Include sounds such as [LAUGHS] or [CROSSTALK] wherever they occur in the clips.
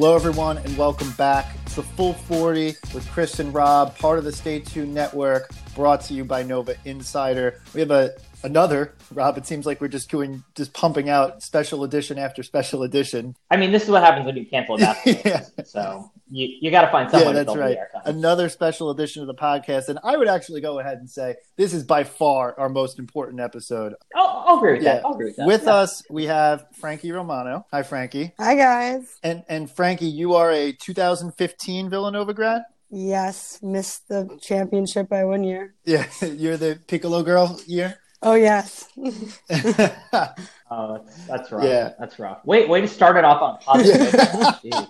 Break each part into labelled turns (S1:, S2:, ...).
S1: Hello, everyone, and welcome back. It's the Full 40 with Chris and Rob, part of the Stay Tuned Network, brought to you by Nova Insider. We have a another Rob. It seems like we're just doing just pumping out special edition after special edition.
S2: I mean, this is what happens when you cancel a basketball. [LAUGHS]
S1: Yeah.
S2: So you, you got to find someone
S1: yeah, that's
S2: fill
S1: right.
S2: the.
S1: Another special edition of the podcast, and I would actually go ahead and say this is by far our most important episode.
S2: I'll, I'll agree with
S1: Yeah.
S2: that. I'll agree with that.
S1: With
S2: Yeah.
S1: us, we have Frankki Romano. Hi, Frankki.
S3: Hi guys.
S1: And and Frankki, you are a 2015 Villanova grad.
S3: Yes, missed the championship by one year.
S1: Yeah, [LAUGHS] you're the Piccolo girl year.
S3: Oh yes. [LAUGHS]
S2: Oh, that's, that's rough.
S1: Yeah.
S2: That's rough. Wait, way to start it off on positive. [LAUGHS] Jeez.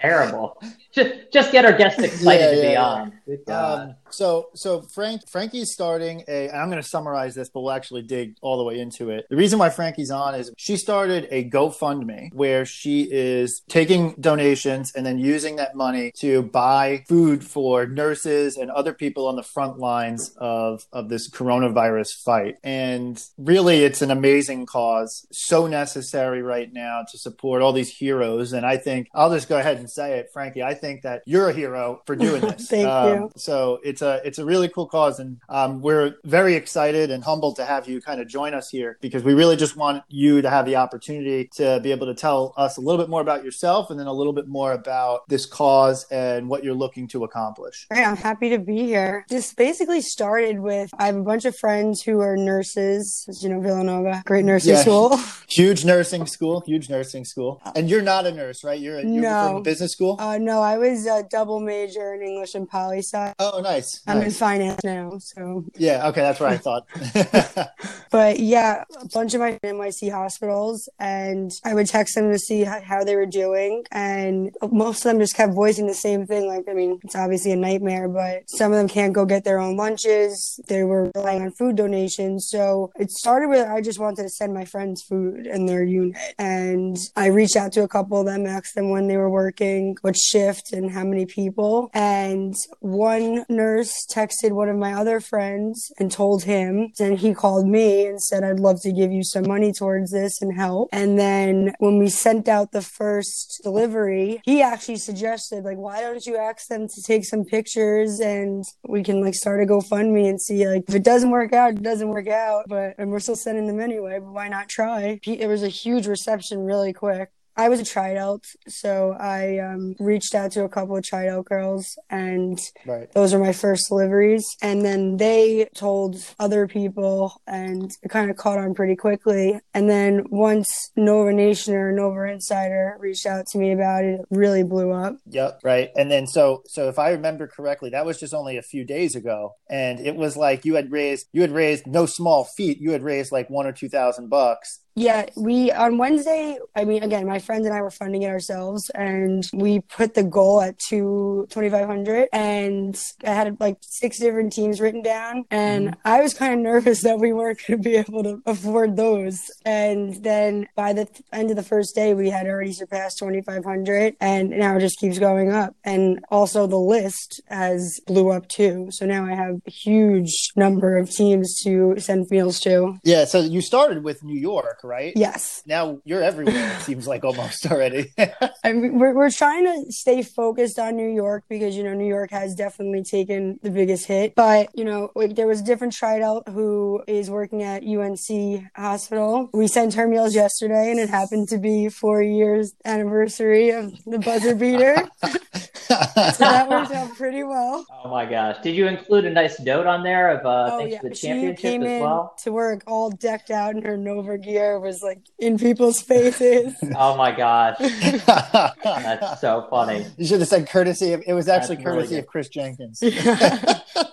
S2: Terrible. Just, just get our guests excited
S1: Yeah,
S2: to be
S1: yeah.
S2: on. Good God.
S1: Um, so, so Frank, Frankki's starting a. and I'm going to summarize this, but we'll actually dig all the way into it. The reason why Frankki's on is she started a GoFundMe where she is taking donations and then using that money to buy food for nurses and other people on the front lines of of this coronavirus fight. And really, it's an amazing cause, so necessary right now to support all these heroes. And I think I'll just go ahead and say it, Frankki. I think that you're a hero for doing [LAUGHS] this.
S3: Thank
S1: Um,
S3: you.
S1: So it's a it's a really cool cause, and um, we're very excited and humbled to have you kind of join us here because we really just want you to have the opportunity to be able to tell us a little bit more about yourself and then a little bit more about this cause and what you're looking to accomplish.
S3: Great, I'm happy to be here. This basically started with I have a bunch of friends who are nurses, as you know, Villanova, great nursing
S1: Yeah.
S3: school. [LAUGHS]
S1: Huge nursing school, huge nursing school, and you're not a nurse, right? You're, you're
S3: No.
S1: from business school.
S3: Uh, no, I was a double major in English and poli
S1: oh, nice.
S3: I'm in finance now, so
S1: Yeah. Okay, that's what I thought. [LAUGHS] [LAUGHS]
S3: But yeah, a bunch of my NYC hospitals, and I would text them to see how, how they were doing. And most of them just kept voicing the same thing. Like, I mean, it's obviously a nightmare, but some of them can't go get their own lunches. They were relying on food donations. So it started with I just wanted to send my friends food in their unit. And I reached out to a couple of them, asked them when they were working, what shift, and how many people. And one nurse texted one of my other friends and told him. Then he called me and said, I'd love to give you some money towards this and help. And then when we sent out the first delivery, he actually suggested, like, why don't you ask them to take some pictures and we can like start a GoFundMe and see like if it doesn't work out, it doesn't work out. But and we're still sending them anyway, but why not try? He- It was a huge reception really quick. I was a tryout, so I um, reached out to a couple of tryout girls, and
S1: right.
S3: those were my first deliveries. And then they told other people, and it kind of caught on pretty quickly. And then once Nova Nation or Nova Insider reached out to me about it, it really blew up.
S1: Yep. Right. And then so so if I remember correctly, that was just only a few days ago, and it was like you had raised you had raised no small feat. You had raised like one or two thousand bucks.
S3: Yeah, we on Wednesday. I mean, again, my friends and I were funding it ourselves, and we put the goal at two twenty five hundred. And I had like six different teams written down, and mm-hmm. I was kind of nervous [LAUGHS] that we weren't going to be able to afford those. And then by the th- end of the first day, we had already surpassed twenty five hundred, and now it just keeps going up. And also the list has blew up too. So now I have a huge number of teams to send meals to.
S1: Yeah. So you started with New York, right?
S3: Yes.
S1: Now you're everywhere. It seems like almost already. [LAUGHS]
S3: I mean, we're, we're trying to stay focused on New York because, you know, New York has definitely taken the biggest hit. But, you know, like there was a different tryout who is working at UNC Hospital. We sent her meals yesterday and it happened to be four years anniversary of the buzzer beater. [LAUGHS] so that worked out pretty well. [LAUGHS]
S2: oh my gosh. Did you include a nice note on there of uh,
S3: Oh
S2: thanks
S3: yeah,
S2: to the
S3: she
S2: championship
S3: came
S2: as
S3: in
S2: well?
S3: to work all decked out in her Nova gear, was like in people's faces. [LAUGHS]
S2: Oh my gosh. [LAUGHS] That's so funny.
S1: you should have said courtesy. Of, it was actually
S2: That's
S1: courtesy
S2: good.
S1: of Chris Jenkins.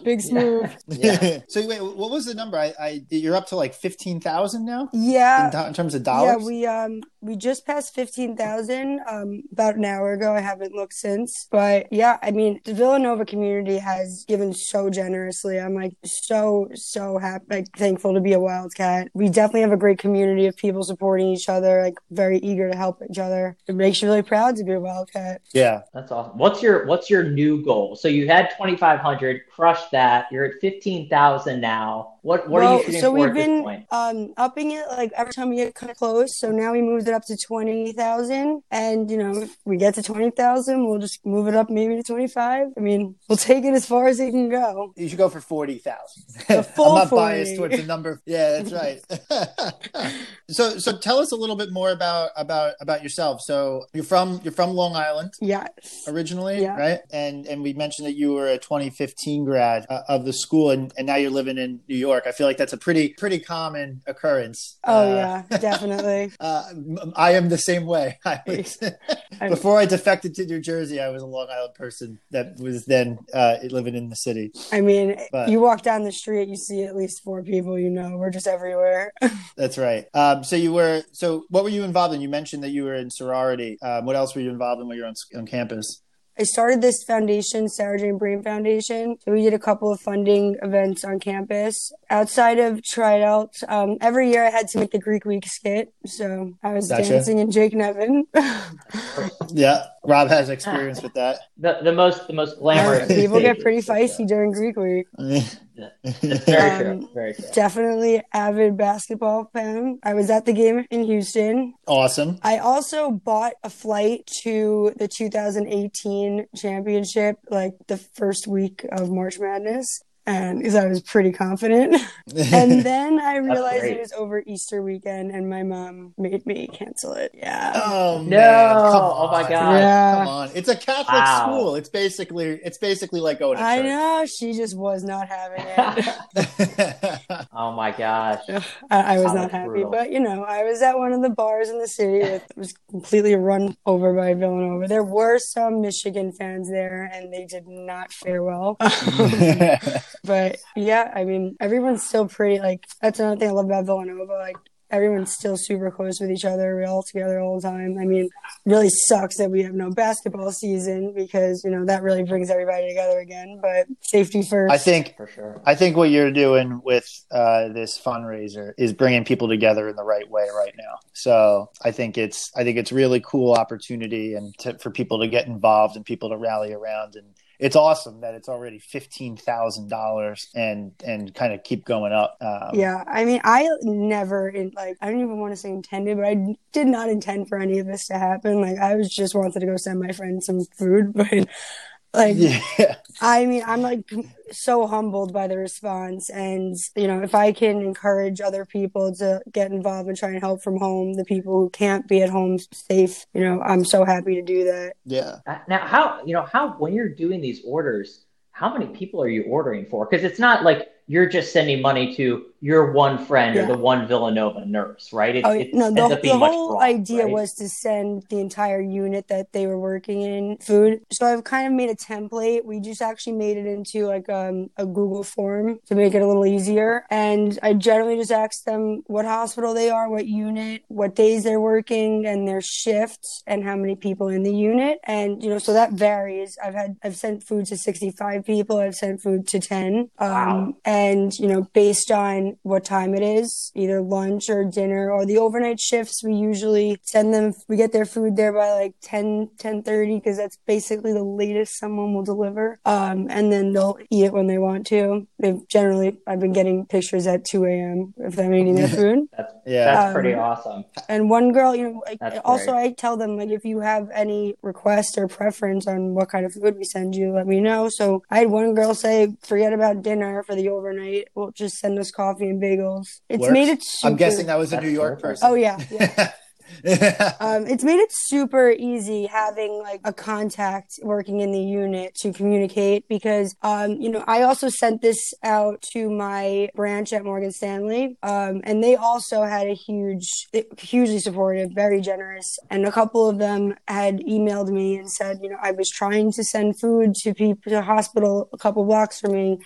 S3: Big smooth.
S2: Yeah.
S1: so wait, what was the number? I, I you're up to like fifteen thousand now
S3: Yeah.
S1: in, in terms of dollars.
S3: Yeah, we um we just passed 15,000 um, about an hour ago. I haven't looked since. But yeah, I mean, the Villanova community has given so generously. I'm like so, so happy, like thankful to be a Wildcat. We definitely have a great community of people supporting each other, like very eager to help each other. It makes you really proud to be a Wildcat.
S1: Yeah.
S2: That's awesome. What's your what's your new goal? So you had 2500, crushed that. You're at 15,000 now. What what
S3: well,
S2: are you shooting
S3: so
S2: for
S3: we've
S2: at this
S3: been
S2: point?
S3: um upping it like every time we get kind of close. So now we moved it up to twenty thousand, and you know we get to twenty thousand, we'll just move it up maybe to twenty five. I mean, we'll take it as far as it can go.
S1: You should go for forty thousand. [LAUGHS] I'm not
S3: 40.
S1: biased towards the number. Yeah, that's right. [LAUGHS] so, so tell us a little bit more about about about yourself. So, you're from you're from Long Island
S3: Yes.
S1: originally,
S3: Yeah.
S1: right? And and we mentioned that you were a 2015 grad uh, of the school, and, and now you're living in New York. I feel like that's a pretty pretty common occurrence.
S3: Oh
S1: Uh,
S3: yeah, [LAUGHS] definitely.
S1: Uh, I am the same way. [LAUGHS] I was, [LAUGHS] before I defected to New Jersey, I was a Long Island person that was then uh, living in the city.
S3: I mean,
S1: But-
S3: you walk down the street, you see at least four people. You know, we're just everywhere.
S1: That's right. Um, so you were. So what were you involved in? You mentioned that you were in sorority. Um, what else were you involved in when you were on, on campus?
S3: I started this foundation, Sarah Jane Brain Foundation. So we did a couple of funding events on campus. Outside of tryouts, um, every year I had to make the Greek Week skit. So I was
S1: Gotcha.
S3: dancing in Jake Nevin. [LAUGHS]
S1: Yeah, Rob has experience with that.
S2: The the most the most glamorous.
S3: People get pretty feisty during Greek Week.
S2: It's [LAUGHS] very
S3: Um,
S2: true. Very true.
S3: Definitely avid basketball fan. I was at the game in Houston.
S1: awesome.
S3: I also bought a flight to the 2018 championship, like the first week of March Madness. And because I was pretty confident. [LAUGHS] and then I realized it was over Easter weekend and my mom made me cancel it. Yeah.
S1: Oh
S2: No.
S1: man! Come
S2: Oh, my. God.
S3: Yeah.
S1: Come on! It's a Catholic
S2: Wow.
S1: school. It's basically it's basically like going to
S3: I know. She just was not having it. [LAUGHS] [LAUGHS]
S2: oh my gosh.
S3: I, I was
S2: Oh,
S3: not happy,
S2: brutal.
S3: but you know, I was at one of the bars in the city that was completely run over by Villanova. There were some Michigan fans there, and they did not fare well. But yeah, I mean, everyone's still pretty. Like that's another thing I love about Villanova. Like everyone's still super close with each other. We're all together all the time. I mean, really sucks that we have no basketball season because you know that really brings everybody together again. But safety first.
S1: I think
S2: For sure.
S1: I think what you're doing with uh, this fundraiser is bringing people together in the right way right now. So I think it's I think it's really cool opportunity and to, for people to get involved and people to rally around and it's awesome that it's already fifteen thousand dollars and and kind of keep going up. Um,
S3: Yeah, I mean, I never in like I don't even want to say intended, but I did not intend for any of this to happen. Like I was just wanted to go send my friend some food, [LAUGHS] but like
S1: yeah,
S3: I mean, I'm like so humbled by the response, and you know, if I can encourage other people to get involved and try and help from home, the people who can't be at home safe, you know, I'm so happy to do that.
S1: yeah.
S2: Uh, Now, how you know how when you're doing these orders, how many people are you ordering for? Because it's not like you're just sending money to your one friend
S3: Yeah.
S2: or the one Villanova nurse, right? It,
S3: Oh
S2: it
S3: no, the, the whole
S2: broad,
S3: idea
S2: right?
S3: was to send the entire unit that they were working in food. So I've kind of made a template. We just actually made it into like um, a Google form to make it a little easier. And I generally just ask them what hospital they are, what unit, what days they're working, and their shifts, and how many people in the unit. And you know, so that varies. I've had I've sent food to 65 people. I've sent food to 10. Um,
S2: Wow.
S3: And you know, based on what time it is, either lunch or dinner or the overnight shifts, we usually send them, we get their food there by like 10, 10.30 because that's basically the latest someone will deliver. Um, and then they'll eat it when they want to. They've generally, I've been getting pictures at 2 a.m. if they're eating their [LAUGHS] food.
S2: That's
S1: Yeah.
S2: that's
S3: Um,
S2: pretty awesome.
S3: And one girl, you know, like, also
S2: great.
S3: I tell them like if you have any request or preference on what kind of food we send you, let me know. So I had one girl say, forget about dinner for the overnight. Overnight, we'll just send us coffee and bagels. It's
S1: Works.
S3: made it super.
S1: I'm guessing that was a
S2: That's
S1: New York
S2: perfect.
S1: person.
S3: Oh yeah, yeah. [LAUGHS] Um, it's made it super easy having like a contact working in the unit to communicate because, um, you know, I also sent this out to my branch at Morgan Stanley, um, and they also had a huge, hugely supportive, very generous, and a couple of them had emailed me and said, you know, I was trying to send food to people to a hospital a couple blocks from me.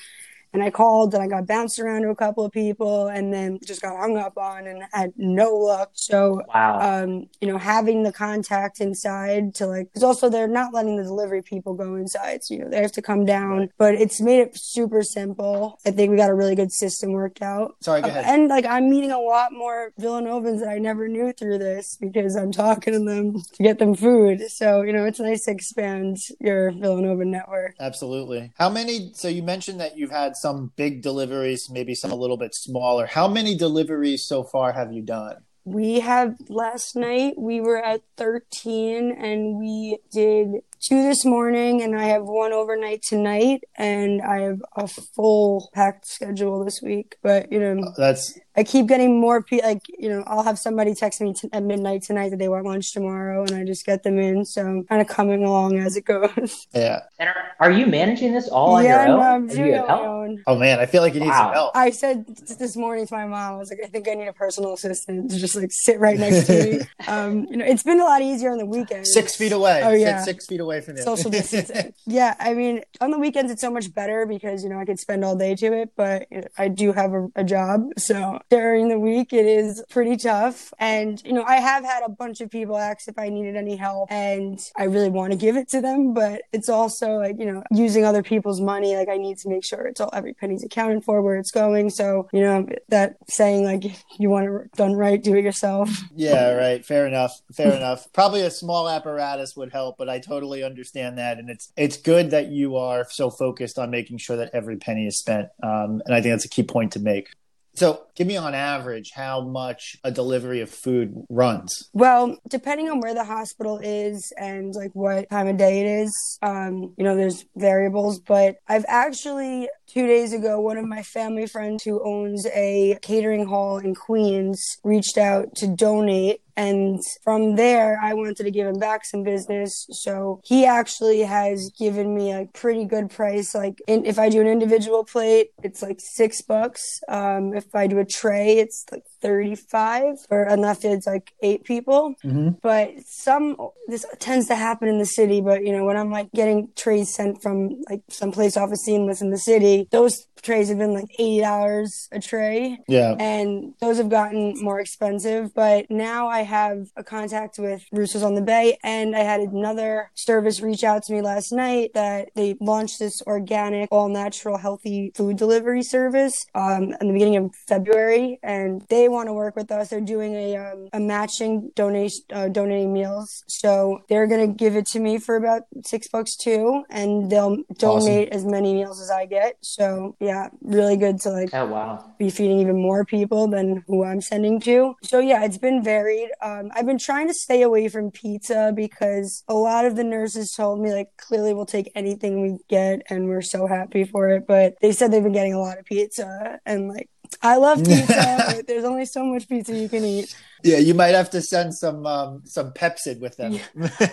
S3: And I called and I got bounced around to a couple of people and then just got hung up on and had no luck. So,
S2: Wow.
S3: um, you know, having the contact inside to like, because also they're not letting the delivery people go inside. So, you know, they have to come down, but it's made it super simple. I think we got a really good system worked out.
S1: Sorry, go ahead.
S3: And like, I'm meeting a lot more Villanovans that I never knew through this because I'm talking to them to get them food. So, you know, it's nice to expand your Villanova network.
S1: Absolutely. How many? So you mentioned that you've had some big deliveries, maybe some a little bit smaller. How many deliveries so far have you done?
S3: We have last night, we were at 13 and we did two this morning and I have one overnight tonight and I have a full packed schedule this week. But, you know,
S1: That's
S3: I keep getting more people, like, you know, I'll have somebody text me t- at midnight tonight that they want lunch tomorrow and I just get them in. So I'm kind of coming along as it goes. [LAUGHS]
S1: yeah.
S2: and are, are you managing this all on
S3: yeah,
S2: your own?
S3: no, I'm doing it on my own.
S1: Oh man, I feel like you need
S2: Wow.
S1: some help.
S3: I said th- this morning to my mom, I was like, I think I need a personal assistant to just like sit right next to me. [LAUGHS] Um, you know, it's been a lot easier on the weekends.
S1: Six feet away.
S3: Oh,
S1: Sit
S3: yeah.
S1: six feet away from you.
S3: social distancing. [LAUGHS] yeah, I mean, on the weekends it's so much better because you know I could spend all day to it, but you know, I do have a, a job, so during the week it is pretty tough. And you know, I have had a bunch of people ask if I needed any help, and I really want to give it to them, but it's also like you know using other people's money. Like I need to make sure it's all every penny's accounted for, where it's going. So you know that saying like you want it done right, do it yourself.
S1: Yeah, right. Fair enough. Fair enough. Probably a small apparatus would help, but I totally understand that, and it's it's good that you are so focused on making sure that every penny is spent. Um, and I think that's a key point to make. So, give me on average how much a delivery of food runs.
S3: Well, depending on where the hospital is and like what time of day it is, um, you know, there's variables. But I've actually two days ago, one of my family friends who owns a catering hall in Queens reached out to donate. And from there, I wanted to give him back some business. So he actually has given me a pretty good price. Like in, if I do an individual plate, it's like six bucks. Um, if I do a tray, it's like 35 or enough it's like eight people
S1: Mm-hmm.
S3: but some this tends to happen in the city but you know when i'm like getting trays sent from like someplace off of seamless in the city those trays have been like $80 a tray
S1: Yeah.
S3: and those have gotten more expensive but now i have a contact with roosters on the bay and i had another service reach out to me last night that they launched this organic all natural healthy food delivery service um, in the beginning of february and they want to work with us they're doing a, um, a matching donation uh, donating meals so they're going to give it to me for about six bucks too and they'll donate as many meals as i get so yeah really good to like
S2: Oh wow.
S3: be feeding even more people than who I'm sending to. So yeah, it's been varied. Um, I've been trying to stay away from pizza because a lot of the nurses told me like clearly we'll take anything we get and we're so happy for it. But they said they've been getting a lot of pizza and like I love [LAUGHS] pizza, there's only so much pizza you can eat.
S1: Yeah, you might have to send some um, some Pepcid with them.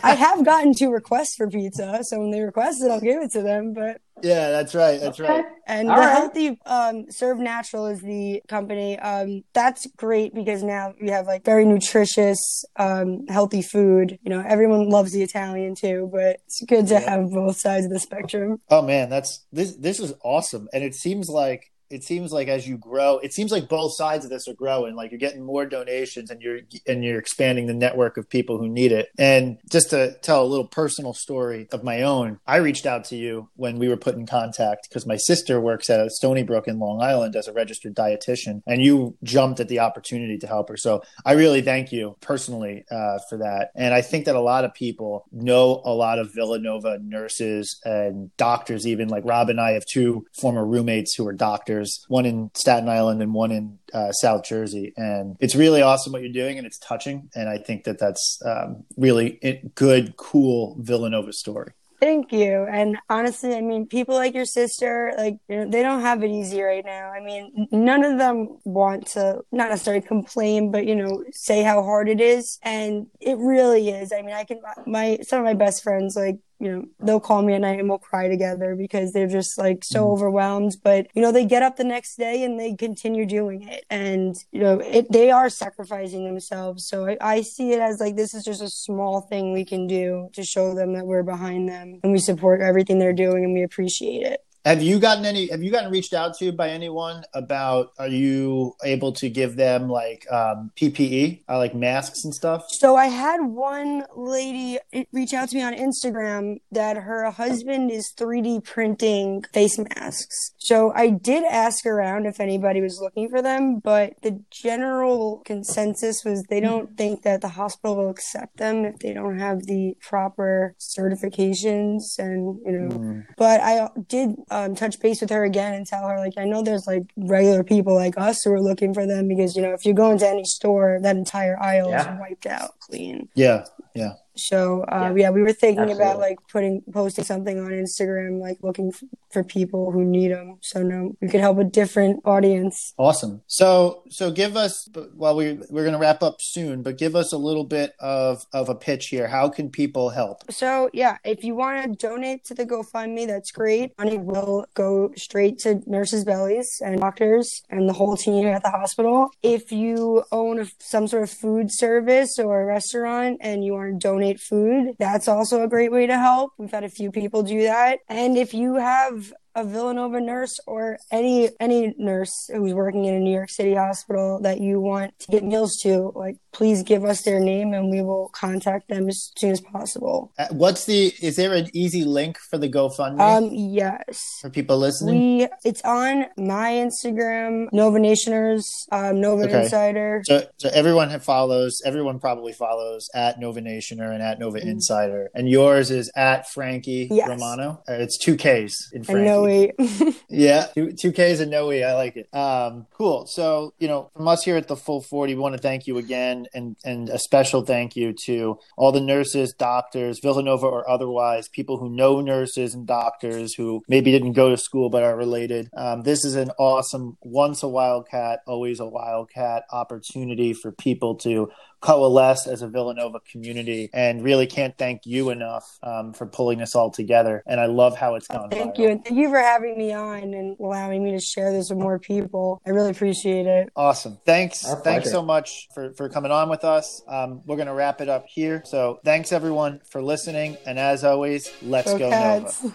S3: I have gotten two requests for pizza, so when they request it, I'll give it to them. But
S1: yeah, that's right. That's
S2: Okay.
S1: right.
S3: And
S2: All
S3: the
S2: right.
S3: healthy um, Serve Natural is the company. Um, that's great because now we have like very nutritious, um, healthy food. You know, everyone loves the Italian too, but it's good to
S1: Yeah.
S3: have both sides of the spectrum.
S1: Oh man, that's this. This is awesome, and it seems like it seems like as you grow, it seems like both sides of this are growing. Like you're getting more donations, and you're and you're expanding the network of people who need it. And just to tell a little personal story of my own, I reached out to you when we were put in contact because my sister works at Stony Brook in Long Island as a registered dietitian, and you jumped at the opportunity to help her. So I really thank you personally uh, for that. And I think that a lot of people know a lot of Villanova nurses and doctors, even like Rob and I have two former roommates who are doctors, one in Staten Island and one in uh, South Jersey. And it's really awesome what you're doing and it's touching. And I think that that's um, really a good, cool Villanova story.
S3: Thank you. And honestly, I mean, people like your sister, like, you know, they don't have it easy right now. I mean, none of them want to not necessarily complain, but, you know, say how hard it is. And it really is. I mean, I can, my, some of my best friends, like, you know, they'll call me at night and we'll cry together because they're just like so
S1: Mhm.
S3: overwhelmed. But, you know, they get up the next day and they continue doing it. And, you know, it, they are sacrificing themselves. So I, I see it as like this is just a small thing we can do to show them that we're behind them and we support everything they're doing and we appreciate it.
S1: Have you gotten any? Have you gotten reached out to by anyone about? Are you able to give them like um, PPE, uh, like masks and stuff?
S3: So I had one lady reach out to me on Instagram that her husband is 3D printing face masks. So I did ask around if anybody was looking for them, but the general consensus was they don't think that the hospital will accept them if they don't have the proper certifications and you know. Mm. But I did um, touch base with her again and tell her like I know there's like regular people like us who are looking for them because you know if you go into any store that entire aisle yeah. is wiped out clean.
S1: Yeah, yeah.
S3: So uh, yeah. yeah. we were thinking Absolutely. about like putting posting something on Instagram, like looking f- for people who need them. So no, we could help a different audience.
S1: Awesome. So so give us while well, we we're going to wrap up soon, but give us a little bit of of a pitch here. How can people help?
S3: So yeah, if you want to donate to the GoFundMe, that's great. Money will go straight to nurses' bellies and doctors and the whole team at the hospital. If you own a, some sort of food service or a restaurant and you want to donate donate food. That's also a great way to help. We've had a few people do that. And if you have a Villanova nurse or any any nurse who's working in a New York City hospital that you want to get meals to, like please give us their name and we will contact them as soon as possible.
S1: Uh, what's the is there an easy link for the GoFundMe?
S3: Um yes.
S1: For people listening?
S3: We it's on my Instagram, Nova Nationers, um, Nova okay. Insider.
S1: So so everyone follows, everyone probably follows at Nova Nationer and at Nova mm-hmm. Insider. And yours is at Frankki yes. Romano. Uh, it's two K's in Frankki. [LAUGHS] yeah, two, two Ks and no I like it. Um, cool. So, you know, from us here at the Full 40, we want to thank you again and, and a special thank you to all the nurses, doctors, Villanova or otherwise, people who know nurses and doctors who maybe didn't go to school but are related. Um, this is an awesome, once a wildcat, always a wildcat opportunity for people to coalesce as a Villanova community and really can't thank you enough um, for pulling this all together. And I love how it's gone.
S3: Thank viral. you. And thank you for having me on and allowing me to share this with more people. I really appreciate it.
S1: Awesome. Thanks. Thanks so much for, for coming on with us. Um, we're going to wrap it up here. So thanks everyone for listening. And as always, let's go, go Nova.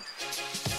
S1: [LAUGHS]